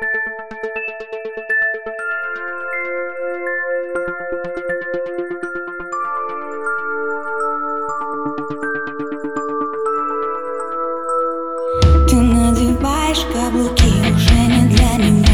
Ты надеваешь каблуки уже не для меня.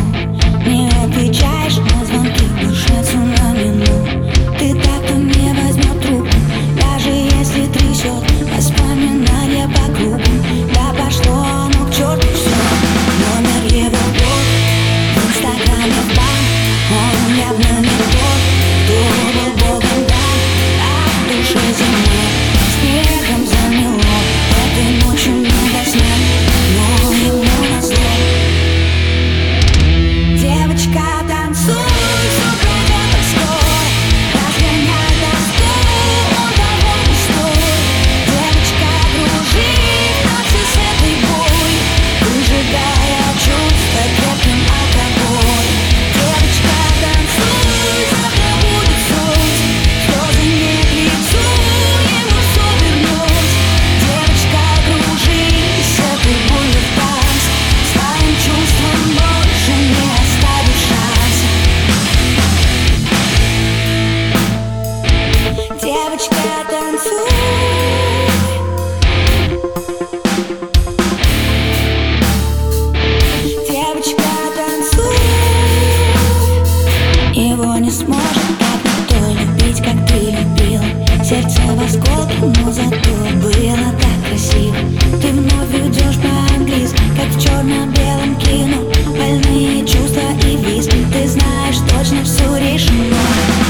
белом кино. Больные чувства и виски Ты знаешь, точно все решено.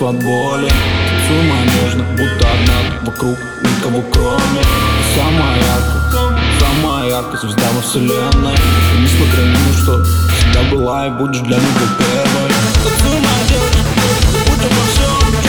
из-под боли С ума нужно, будто одна вокруг никого кроме. Ты самая яркая, самая яркая звезда во вселенной. И несмотря ни на что, всегда была и будешь для него первой. Танцуй, молодежь, будь во всем.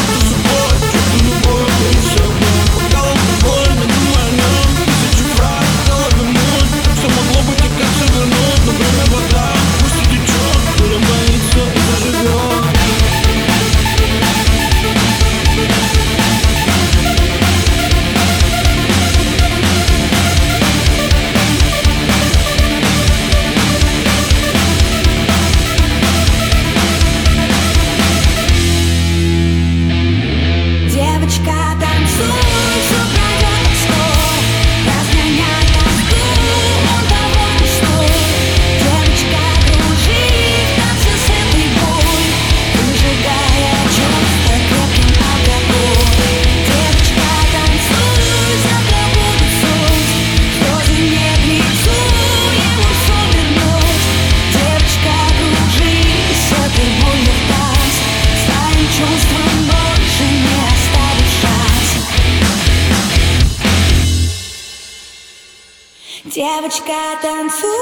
Девочка, танцуй.